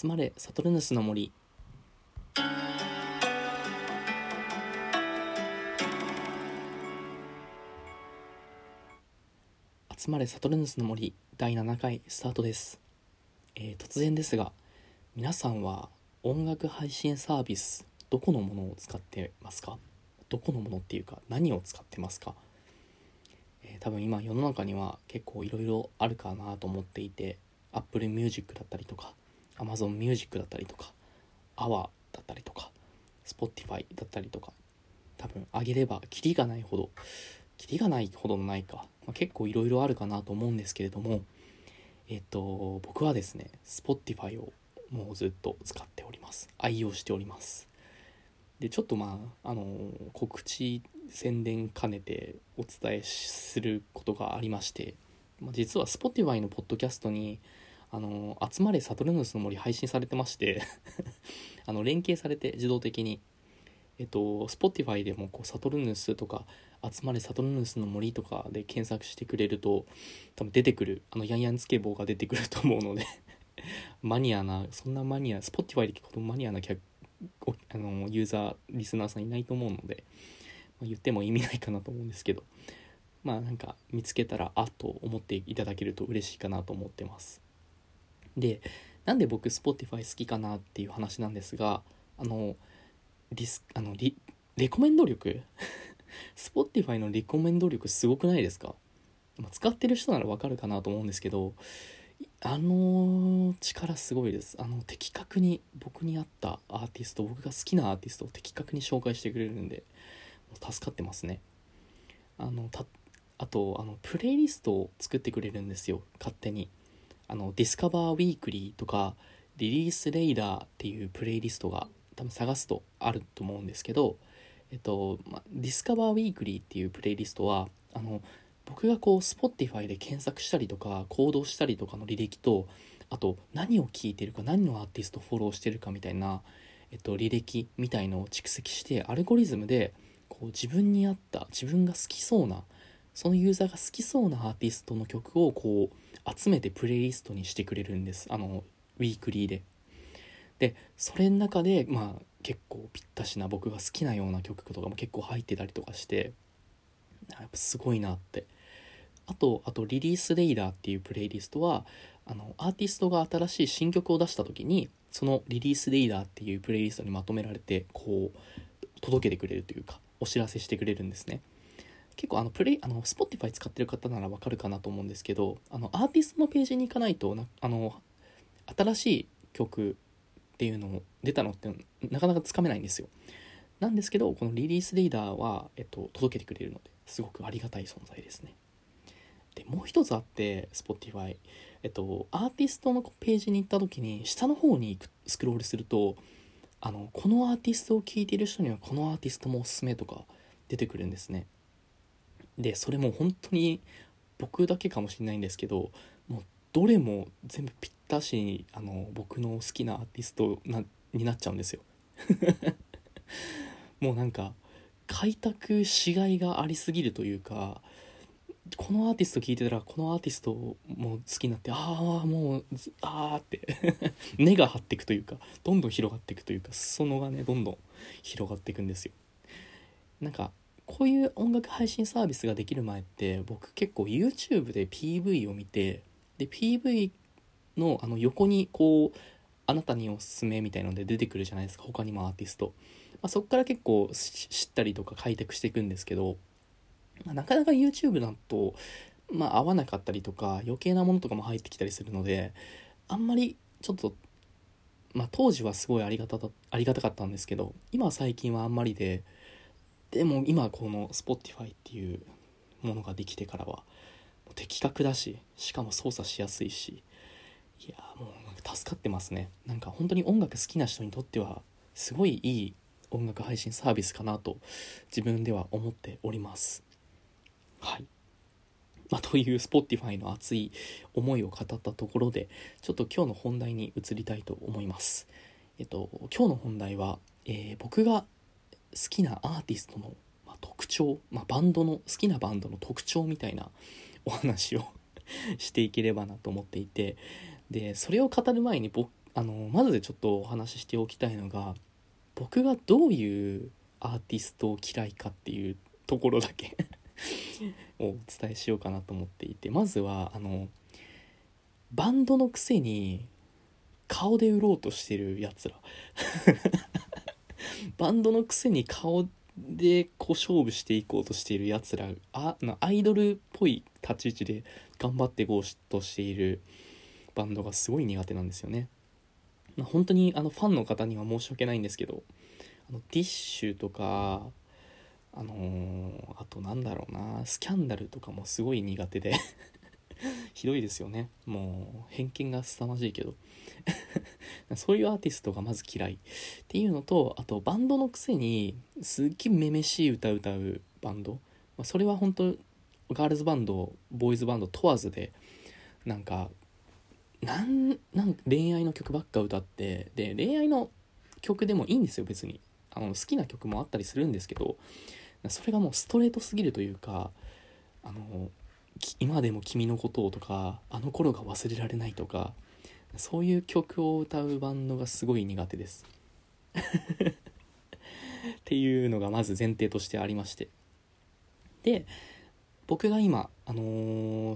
集まれサトルヌスの森。集まれサトルヌスの森。第7回スタートです、えー突然ですが皆さんは音楽配信サービスどこのものを使ってますか？どこのものっていうか何を使ってますか、えー多分今世の中には結構いろいろあるかなと思っていて Apple Music だったりとか Amazon Music だったりとか AWA だったりとか Spotify だったりとか多分あげればキリがないほどキリがないほどのないか、まあ、結構いろいろあるかなと思うんですけれどもえっと僕はですね Spotify をもうずっと使っております。愛用しております。でちょっとまああの告知宣伝兼ねてお伝えすることがありまして、まあ、実は Spotify のポッドキャストにあの集まれサトルヌスの森配信されてまして あの連携されて自動的に。えっと Spotify でもこうサトルヌスとか集まれサトルヌスの森とかで検索してくれると多分出てくるあのヤンヤンつけ棒が出てくると思うので マニアなそんなマニア Spotify で聞くほどマニアな客あのユーザーリスナーさんいないと思うので、まあ、言っても意味ないかなと思うんですけどまあなんか見つけたらあっと思っていただけると嬉しいかなと思ってます。でなんで僕 Spotify 好きかなっていう話なんですがあのリスあのリレコメンド力？Spotify のリコメンド力すごくないですか、ま、使ってる人ならわかるかなと思うんですけどあの力すごいです。あの的確に僕に合ったアーティスト僕が好きなアーティストを的確に紹介してくれるんで助かってますね。あのたあとあのプレイリストを作ってくれるんですよ勝手に。あの Discover Weekly とか Release Radar っていうプレイリストが多分探すとあると思うんですけどえっと、ま、 Discover Weekly っていうプレイリストはあの僕がこう Spotify で検索したりとか行動したりとかの履歴とあと何を聞いてるか何のアーティストフォローしてるかみたいな、えっと、履歴みたいのを蓄積してアルゴリズムでこう自分に合った自分が好きそうなそのユーザーが好きそうなアーティストの曲をこう集めてプレイリストにしてくれるんです。あのウィークリーで。でそれの中でまあ結構ぴったしな僕が好きなような曲とかも結構入ってたりとかしてやっぱすごいなって。あとあとリリースレイダーっていうプレイリストはあのアーティストが新しい新曲を出した時にそのリリースレイダーっていうプレイリストにまとめられてこう届けてくれるというかお知らせしてくれるんですね。結構あのプレイあの Spotify 使ってる方ならわかるかなと思うんですけどあのアーティストのページに行かないとなあの新しい曲っていうのを出たのってなかなかつかめないんですよ。なんですけどこのリリースレーダーは、えっと、届けてくれるのですごくありがたい存在ですね。でもう一つあって Spotify えっとアーティストのページに行った時に下の方にスクロールするとあのこのアーティストを聴いている人にはこのアーティストもおすすめとか出てくるんですね。でそれも本当に僕だけかもしれないんですけどもうどれも全部ぴったしあの僕の好きなアーティストなになっちゃうんですよ。もうなんか開拓しがいがありすぎるというかこのアーティスト聴いてたらこのアーティストも好きになってああもうああって 根が張っていくというかどんどん広がっていくというか裾野がねどんどん広がっていくんですよ。なんかこういう音楽配信サービスができる前って僕結構 YouTube で PV を見てで PV のあの横にこうあなたにおすすめみたいので出てくるじゃないですか。他にもアーティスト、まあ、そこから結構知ったりとか開拓していくんですけど、まあ、なかなか YouTube だと、まあ、合わなかったりとか余計なものとかも入ってきたりするのであんまりちょっとまあ当時はすごいありがたありがたかったんですけど今最近はあんまりででも今この Spotify っていうものができてからは的確だししかも操作しやすいしいやもう助かってますね。なんか本当に音楽好きな人にとってはすごいいい音楽配信サービスかなと自分では思っております。はい。まあ、という Spotify の熱い思いを語ったところでちょっと今日の本題に移りたいと思います。えっと今日の本題は、えー、僕が好きなアーティストの、ま、特徴、まあ、バンドの好きなバンドの特徴みたいな お話をしていければなと思っていてでそれを語る前に僕あのまずちょっとお話ししておきたいのが僕がどういうアーティストを嫌いかっていうところだけ をお伝えしようかなと思っていてまずはあのバンドのくせに顔で売ろうとしてるやつら。バンドのくせに顔でこう勝負していこうとしているやつらあアイドルっぽい立ち位置で頑張っていこうとしているバンドがすごい苦手なんですよね。まあ、本当にあのファンの方には申し訳ないんですけどあのティッシュとかあのー、あとなんだろうなスキャンダルとかもすごい苦手で ひどいですよね。もう偏見が凄まじいけど。そういうアーティストがまず嫌いっていうのとあとバンドのくせにすっげえめめしい歌歌うバンド、まあ、それは本当ガールズバンドボーイズバンド問わずでなんかなんなん恋愛の曲ばっか歌ってで恋愛の曲でもいいんですよ別に。あの好きな曲もあったりするんですけどそれがもうストレートすぎるというかあの今でも君のことをとかあの頃が忘れられないとかそういう曲を歌うバンドがすごい苦手です。っていうのがまず前提としてありまして。で僕が今、あの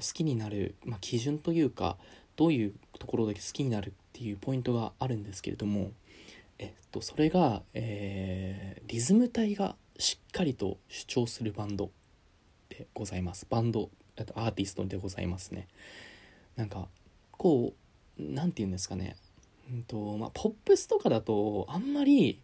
ー、好きになる、まあ、基準というかどういうところだけ好きになるっていうポイントがあるんですけれどもえっとそれが、えー、リズム体がしっかりと主張するバンドでございます。バンドアーティストでございますね。なんかこう何て言うんですかね。うんとまあ、ポップスとかだとあんまり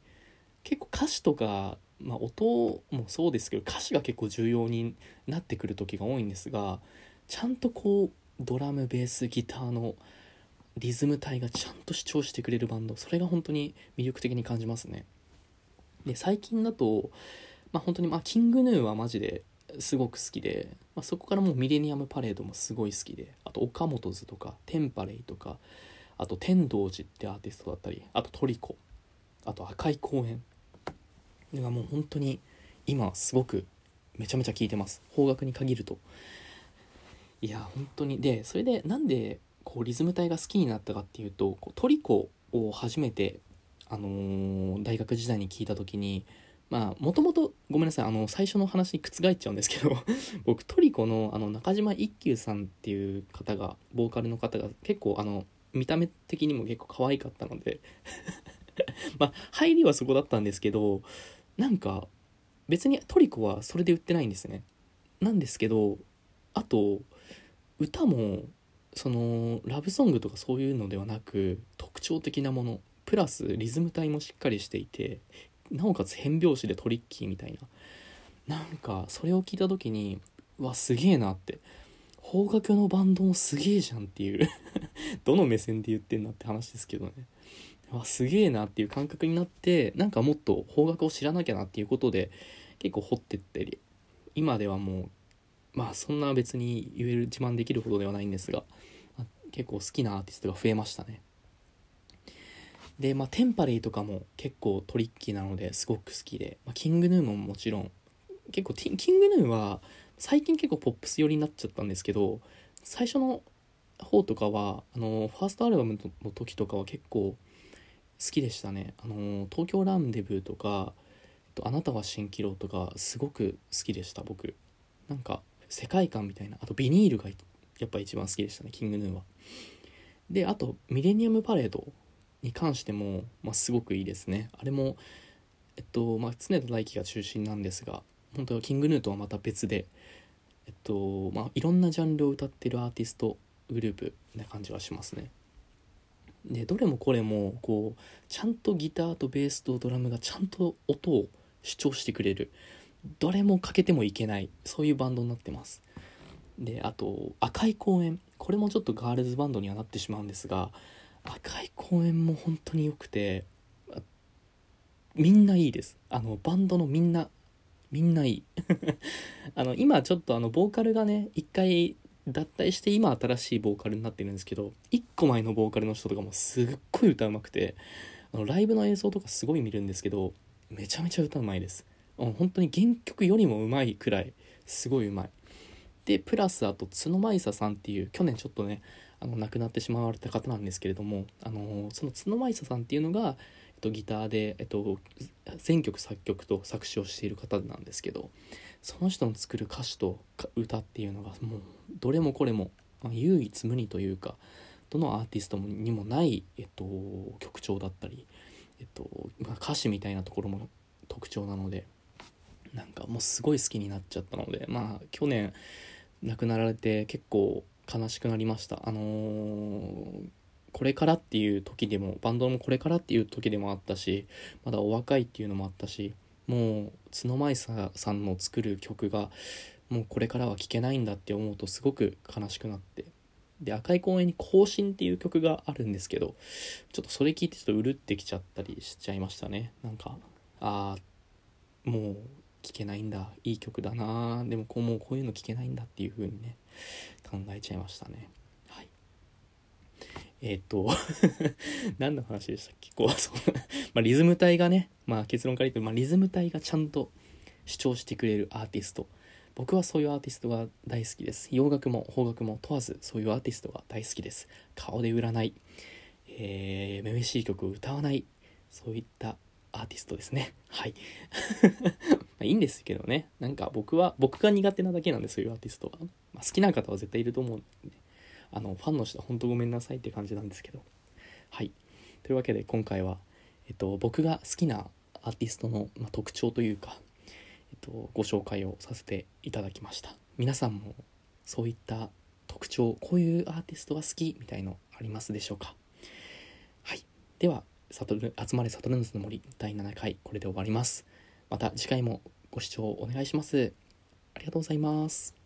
結構歌詞とか、まあ、音もそうですけど歌詞が結構重要になってくる時が多いんですがちゃんとこうドラムベースギターのリズム体がちゃんと主張してくれるバンドそれが本当に魅力的に感じますね。で最近だと、まあ、本当に、まあ、キングヌーはマジですごく好きで、まあ、そこからもうミレニアムパレードもすごい好きであと岡本図とかテンパレイとかあと天童寺ってアーティストだったりあとトリコあと赤い公園。がもう本当に今すごくめちゃめちゃ聴いてます。方角に限ると。いや本当に。でそれでなんでこうリズム隊が好きになったかっていうとこうトリコを初めて、あのー、大学時代に聞いた時にまあもともとごめんなさい。あの最初の話に覆っちゃうんですけど 僕トリコのあの中島一休さんっていう方がボーカルの方が結構あの見た目的にも結構可愛かったので まあ入りはそこだったんですけどなんか別にトリコはそれで売ってないんですね。なんですけどあと歌もそのラブソングとかそういうのではなく特徴的なものプラスリズム体もしっかりしていてなおかつ変拍子でトリッキーみたいな。なんかそれを聞いた時にわすげえなって。邦楽のバンドもすげえじゃんっていう。どの目線で言ってんなって話ですけどね。わすげえなっていう感覚になってなんかもっと邦楽を知らなきゃなっていうことで結構掘ってったり。今ではもうまあそんな別に言える自慢できるほどではないんですが、結構好きなアーティストが増えましたね。でまあテンパレイとかも結構トリッキーなのですごく好きで、まあ、キングヌーももちろん結構キングヌーは最近結構ポップス寄りになっちゃったんですけど最初の方とかはあのファーストアルバムの時とかは結構好きでしたね。あの東京ランデブーとか、あなたは蜃気楼とかすごく好きでした僕。なんか世界観みたいなあとビニールがやっぱ一番好きでしたねキングヌーは。であとミレニアムパレードに関しても、まあ、すごくいいですね。あれもえっとまあ常田大輝が中心なんですが本当はキングヌーとはまた別でえっとまあいろんなジャンルを歌ってるアーティストグループな感じはしますね。でどれもこれもこうちゃんとギターとベースとドラムがちゃんと音を主張してくれる。どれも欠けてもいけないそういうバンドになってます。であと赤い公園。これもちょっとガールズバンドにはなってしまうんですが赤い公園も本当に良くてみんないいです。あのバンドのみんなみんないい。あの今ちょっとあのボーカルがね一回脱退して今新しいボーカルになってるんですけど1個前のボーカルの人とかもすっごい歌うまくてあのライブの映像とかすごい見るんですけどめちゃめちゃ歌うまいです。本当に原曲よりもうまいくらいすごいうまい。でプラスあと角舞沙さんっていう去年ちょっとねあの亡くなってしまわれた方なんですけれどもあのその角舞沙さんっていうのが、えっと、ギターで、えっと、全曲作曲と作詞をしている方なんですけどその人の作る歌詞と歌っていうのがもうどれもこれも、ま、唯一無二というかどのアーティストにもない、えっと、曲調だったり、えっとまあ、歌詞みたいなところも特徴なのでなんかもうすごい好きになっちゃったのでまあ去年亡くなられて結構悲しくなりました。あのー、これからっていう時でもバンドもこれからっていう時でもあったしまだお若いっていうのもあったしもう角舞ささんの作る曲がもうこれからは聴けないんだって思うとすごく悲しくなってで赤い公園に「更新」っていう曲があるんですけどちょっとそれ聞いてちょっとうるってきちゃったりしちゃいましたね。なんかああもう聴けないんだいい曲だなでもこうもうこういうの聴けないんだっていう風にね考えちゃいましたね。はい。えー、っ と何の話でしたっけ？こう そうまあ、リズム体がねまあ結論から言うと、まあ、リズム体がちゃんと主張してくれるアーティスト。僕はそういうアーティストが大好きです。洋楽も邦楽も問わずそういうアーティストが大好きです。顔で売らない。えー、めめしい曲を歌わない。そういったアーティストですね。はい。まあいいんですけどね。なんか僕は、僕が苦手なだけなんです、そういうアーティストは。まあ、好きな方は絶対いると思うんで、あの、ファンの人は本当ごめんなさいって感じなんですけど。はい。というわけで今回は、えっと、僕が好きなアーティストの、まあ、特徴というか、えっと、ご紹介をさせていただきました。皆さんもそういった特徴、こういうアーティストが好きみたいのありますでしょうか？はい。では、サトル集まれサトルンズの森第7回これで終わりますまた次回もご視聴お願いします。ありがとうございます。